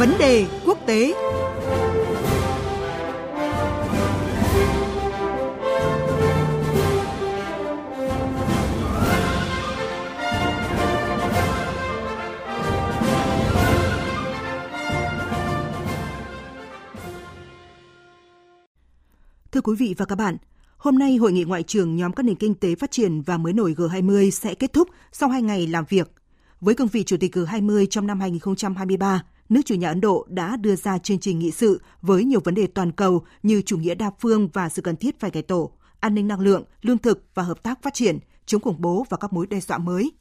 Vấn đề quốc tế Thưa quý vị và các bạn, hôm nay Hội nghị Ngoại trưởng nhóm các nền kinh tế phát triển và mới nổi G20 sẽ kết thúc sau hai ngày làm việc. Với cương vị Chủ tịch G20 trong năm 2023, nước chủ nhà Ấn Độ đã đưa ra chương trình nghị sự với nhiều vấn đề toàn cầu như chủ nghĩa đa phương và sự cần thiết phải cải tổ, an ninh năng lượng, lương thực và hợp tác phát triển, chống khủng bố và các mối đe dọa mới.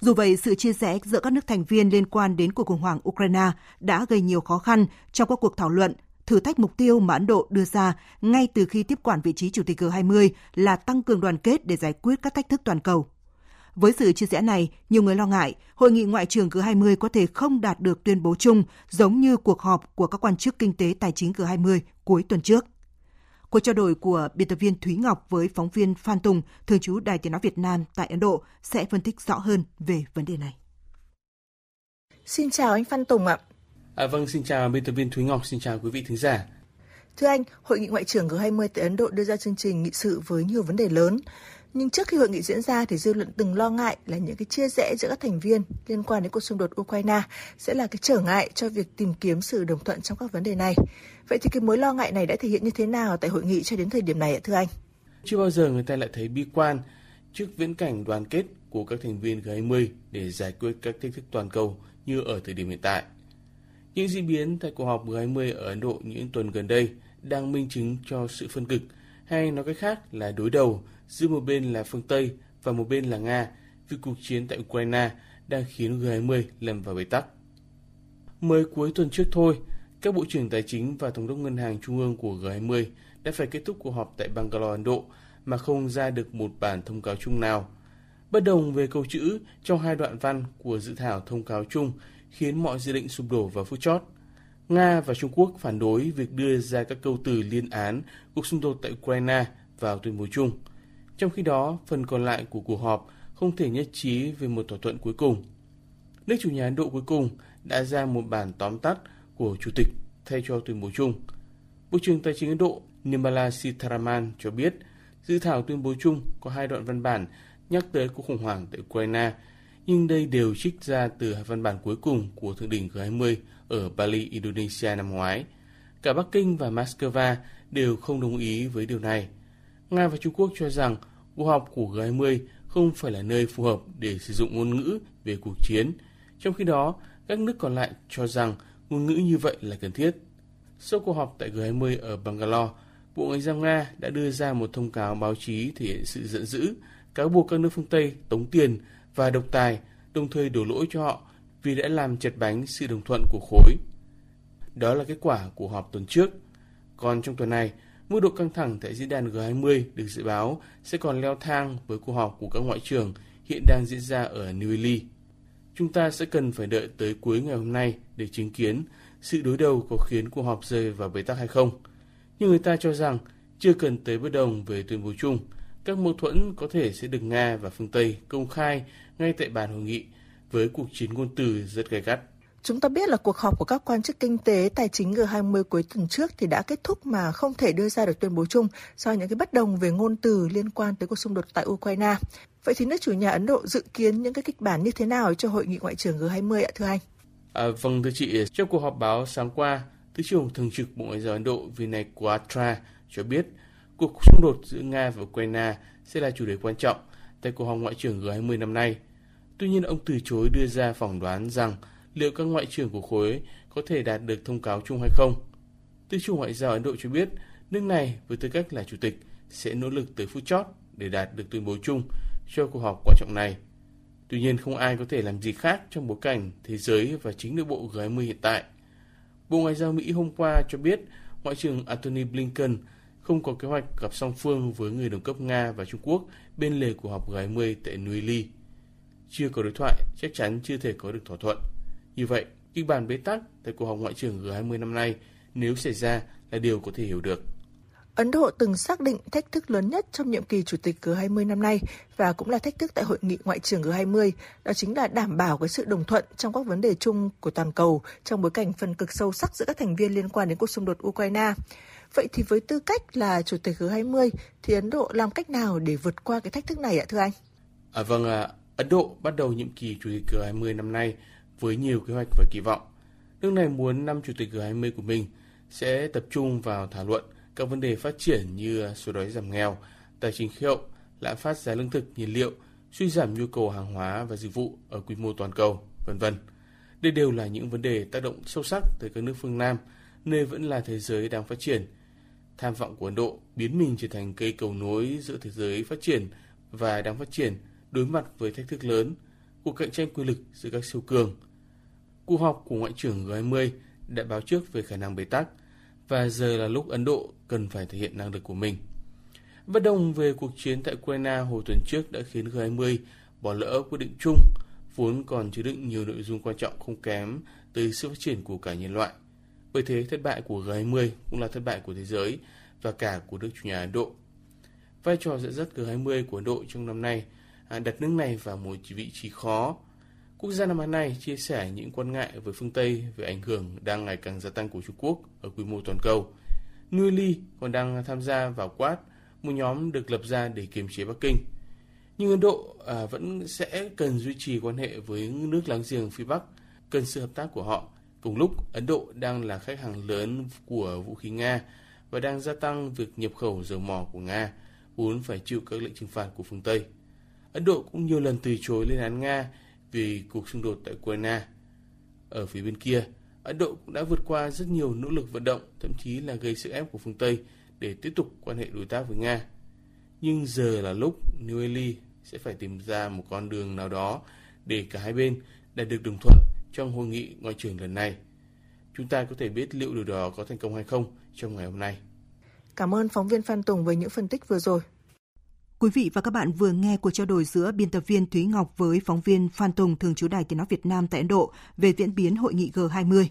Dù vậy, sự chia rẽ giữa các nước thành viên liên quan đến cuộc khủng hoảng Ukraine đã gây nhiều khó khăn trong các cuộc thảo luận thử thách mục tiêu mà Ấn Độ đưa ra ngay từ khi tiếp quản vị trí Chủ tịch G20 là tăng cường đoàn kết để giải quyết các thách thức toàn cầu. Với sự chia rẽ này, nhiều người lo ngại hội nghị ngoại trưởng G20 có thể không đạt được tuyên bố chung giống như cuộc họp của các quan chức kinh tế tài chính G20 cuối tuần trước. Cuộc trao đổi của biên tập viên Thúy Ngọc với phóng viên Phan Tùng, thường trú Đài Tiếng Nói Việt Nam tại Ấn Độ sẽ phân tích rõ hơn về vấn đề này. Xin chào anh Phan Tùng ạ. À, vâng, xin chào biên tập viên Thúy Ngọc, xin chào quý vị thính giả. Thưa anh, Hội nghị Ngoại trưởng G20 tại Ấn Độ đưa ra chương trình nghị sự với nhiều vấn đề lớn. Nhưng trước khi hội nghị diễn ra thì dư luận từng lo ngại là những cái chia rẽ giữa các thành viên liên quan đến cuộc xung đột Ukraine sẽ là cái trở ngại cho việc tìm kiếm sự đồng thuận trong các vấn đề này. Vậy thì cái mối lo ngại này đã thể hiện như thế nào tại hội nghị cho đến thời điểm này ạ thưa anh? Chưa bao giờ người ta lại thấy bi quan trước viễn cảnh đoàn kết của các thành viên G20 để giải quyết các thách thức toàn cầu như ở thời điểm hiện tại. Những diễn biến tại cuộc họp G20 ở Ấn Độ những tuần gần đây đang minh chứng cho sự phân cực, hay nói cách khác là đối đầu giữa một bên là phương Tây và một bên là Nga vì cuộc chiến tại Ukraine đang khiến G20 lâm vào bế tắc. Mới cuối tuần trước thôi, các bộ trưởng tài chính và thống đốc ngân hàng trung ương của G20 đã phải kết thúc cuộc họp tại Bangalore, Ấn Độ mà không ra được một bản thông cáo chung nào. Bất đồng về câu chữ trong hai đoạn văn của dự thảo thông cáo chung khiến mọi dự định sụp đổ vào phút chót. Nga và Trung Quốc phản đối việc đưa ra các câu từ liên án cuộc xung đột tại Ukraine vào tuyên bố chung. Trong khi đó, phần còn lại của cuộc họp không thể nhất trí về một thỏa thuận cuối cùng. Nước chủ nhà Ấn Độ cuối cùng đã ra một bản tóm tắt của Chủ tịch thay cho tuyên bố chung. Bộ trưởng Tài chính Ấn Độ Nirmala Sitharaman cho biết dự thảo tuyên bố chung có hai đoạn văn bản nhắc tới cuộc khủng hoảng tại Ukraine nhưng đây đều trích ra từ văn bản cuối cùng của Thượng đỉnh G20 ở Bali, Indonesia năm ngoái. Cả Bắc Kinh và Moscow đều không đồng ý với điều này. Nga và Trung Quốc cho rằng cuộc họp của G20 không phải là nơi phù hợp để sử dụng ngôn ngữ về cuộc chiến. Trong khi đó, các nước còn lại cho rằng ngôn ngữ như vậy là cần thiết. Sau cuộc họp tại G20 ở Bangalore, Bộ Ngoại giao Nga đã đưa ra một thông cáo báo chí thể hiện sự giận dữ, cáo buộc các nước phương Tây tống tiền và độc tài, đồng thời đổ lỗi cho họ vì đã làm chật bánh sự đồng thuận của khối. Đó là kết quả của họp tuần trước. Còn trong tuần này, mức độ căng thẳng tại diễn đàn G20 được dự báo sẽ còn leo thang với cuộc họp của các ngoại trưởng hiện đang diễn ra ở New Delhi. Chúng ta sẽ cần phải đợi tới cuối ngày hôm nay để chứng kiến sự đối đầu có khiến cuộc họp rơi vào bế tắc hay không. Nhưng người ta cho rằng chưa cần tới bất đồng về tuyên bố chung, các mâu thuẫn có thể sẽ được Nga và phương Tây công khai ngay tại bàn hội nghị với cuộc chiến ngôn từ rất gay gắt. Chúng ta biết là cuộc họp của các quan chức kinh tế tài chính G20 cuối tuần trước thì đã kết thúc mà không thể đưa ra được tuyên bố chung do những cái bất đồng về ngôn từ liên quan tới cuộc xung đột tại Ukraine. Vậy thì nước chủ nhà Ấn Độ dự kiến những cái kịch bản như thế nào cho hội nghị ngoại trưởng G20 ạ thưa anh? À, vâng thưa chị, trong cuộc họp báo sáng qua, Thứ trưởng Thường trực Bộ Ngoại giao Ấn Độ Vinay Quatra cho biết cuộc xung đột giữa Nga và Ukraine sẽ là chủ đề quan trọng tại cuộc họp ngoại trưởng G20 năm nay. Tuy nhiên, ông từ chối đưa ra phỏng đoán rằng liệu các ngoại trưởng của khối có thể đạt được thông cáo chung hay không. Tư chủ Ngoại giao Ấn Độ cho biết, nước này với tư cách là chủ tịch sẽ nỗ lực tới phút chót để đạt được tuyên bố chung cho cuộc họp quan trọng này. Tuy nhiên, không ai có thể làm gì khác trong bối cảnh thế giới và chính nội bộ G20 hiện tại. Bộ Ngoại giao Mỹ hôm qua cho biết Ngoại trưởng Antony Blinken không có kế hoạch gặp song phương với người đồng cấp Nga và Trung Quốc bên lề cuộc họp G20 tại New ly Chưa có đối thoại, chắc chắn chưa thể có được thỏa thuận. Như vậy, kịch bản bế tắc tại cuộc họp ngoại trưởng G20 năm nay nếu xảy ra là điều có thể hiểu được. Ấn Độ từng xác định thách thức lớn nhất trong nhiệm kỳ chủ tịch G20 năm nay và cũng là thách thức tại hội nghị ngoại trưởng G20, đó chính là đảm bảo cái sự đồng thuận trong các vấn đề chung của toàn cầu trong bối cảnh phân cực sâu sắc giữa các thành viên liên quan đến cuộc xung đột Ukraine. Vậy thì với tư cách là chủ tịch G20 thì Ấn Độ làm cách nào để vượt qua cái thách thức này ạ thưa anh? À, vâng, à, Ấn Độ bắt đầu nhiệm kỳ chủ tịch G20 năm nay với nhiều kế hoạch và kỳ vọng. Nước này muốn năm chủ tịch G20 của mình sẽ tập trung vào thảo luận các vấn đề phát triển như số đói giảm nghèo, tài chính khí hậu, lạm phát giá lương thực, nhiên liệu, suy giảm nhu cầu hàng hóa và dịch vụ ở quy mô toàn cầu, vân vân. Đây đều là những vấn đề tác động sâu sắc tới các nước phương Nam, nơi vẫn là thế giới đang phát triển. Tham vọng của Ấn Độ biến mình trở thành cây cầu nối giữa thế giới phát triển và đang phát triển đối mặt với thách thức lớn, cuộc cạnh tranh quyền lực giữa các siêu cường. Cuộc họp của Ngoại trưởng G20 đã báo trước về khả năng bế tắc – và giờ là lúc Ấn Độ cần phải thể hiện năng lực của mình. Bất đồng về cuộc chiến tại Ukraine hồi tuần trước đã khiến G20 bỏ lỡ quyết định chung, vốn còn chứa đựng nhiều nội dung quan trọng không kém tới sự phát triển của cả nhân loại. Bởi thế, thất bại của G20 cũng là thất bại của thế giới và cả của nước chủ nhà Ấn Độ. Vai trò dẫn dắt G20 của Ấn Độ trong năm nay à, đặt nước này vào một vị trí khó Quốc gia Nam Á này chia sẻ những quan ngại với phương Tây về ảnh hưởng đang ngày càng gia tăng của Trung Quốc ở quy mô toàn cầu. New Ly còn đang tham gia vào Quad, một nhóm được lập ra để kiềm chế Bắc Kinh. Nhưng Ấn Độ à, vẫn sẽ cần duy trì quan hệ với nước láng giềng phía Bắc, cần sự hợp tác của họ. Cùng lúc, Ấn Độ đang là khách hàng lớn của vũ khí Nga và đang gia tăng việc nhập khẩu dầu mỏ của Nga, vốn phải chịu các lệnh trừng phạt của phương Tây. Ấn Độ cũng nhiều lần từ chối lên án Nga vì cuộc xung đột tại Ukraine. Ở phía bên kia, Ấn Độ cũng đã vượt qua rất nhiều nỗ lực vận động, thậm chí là gây sức ép của phương Tây để tiếp tục quan hệ đối tác với Nga. Nhưng giờ là lúc New Delhi sẽ phải tìm ra một con đường nào đó để cả hai bên đạt được đồng thuận trong hội nghị ngoại trưởng lần này. Chúng ta có thể biết liệu điều đó có thành công hay không trong ngày hôm nay. Cảm ơn phóng viên Phan Tùng với những phân tích vừa rồi. Quý vị và các bạn vừa nghe cuộc trao đổi giữa biên tập viên Thúy Ngọc với phóng viên Phan Tùng thường trú Đài Tiếng nói Việt Nam tại Ấn Độ về diễn biến hội nghị G20.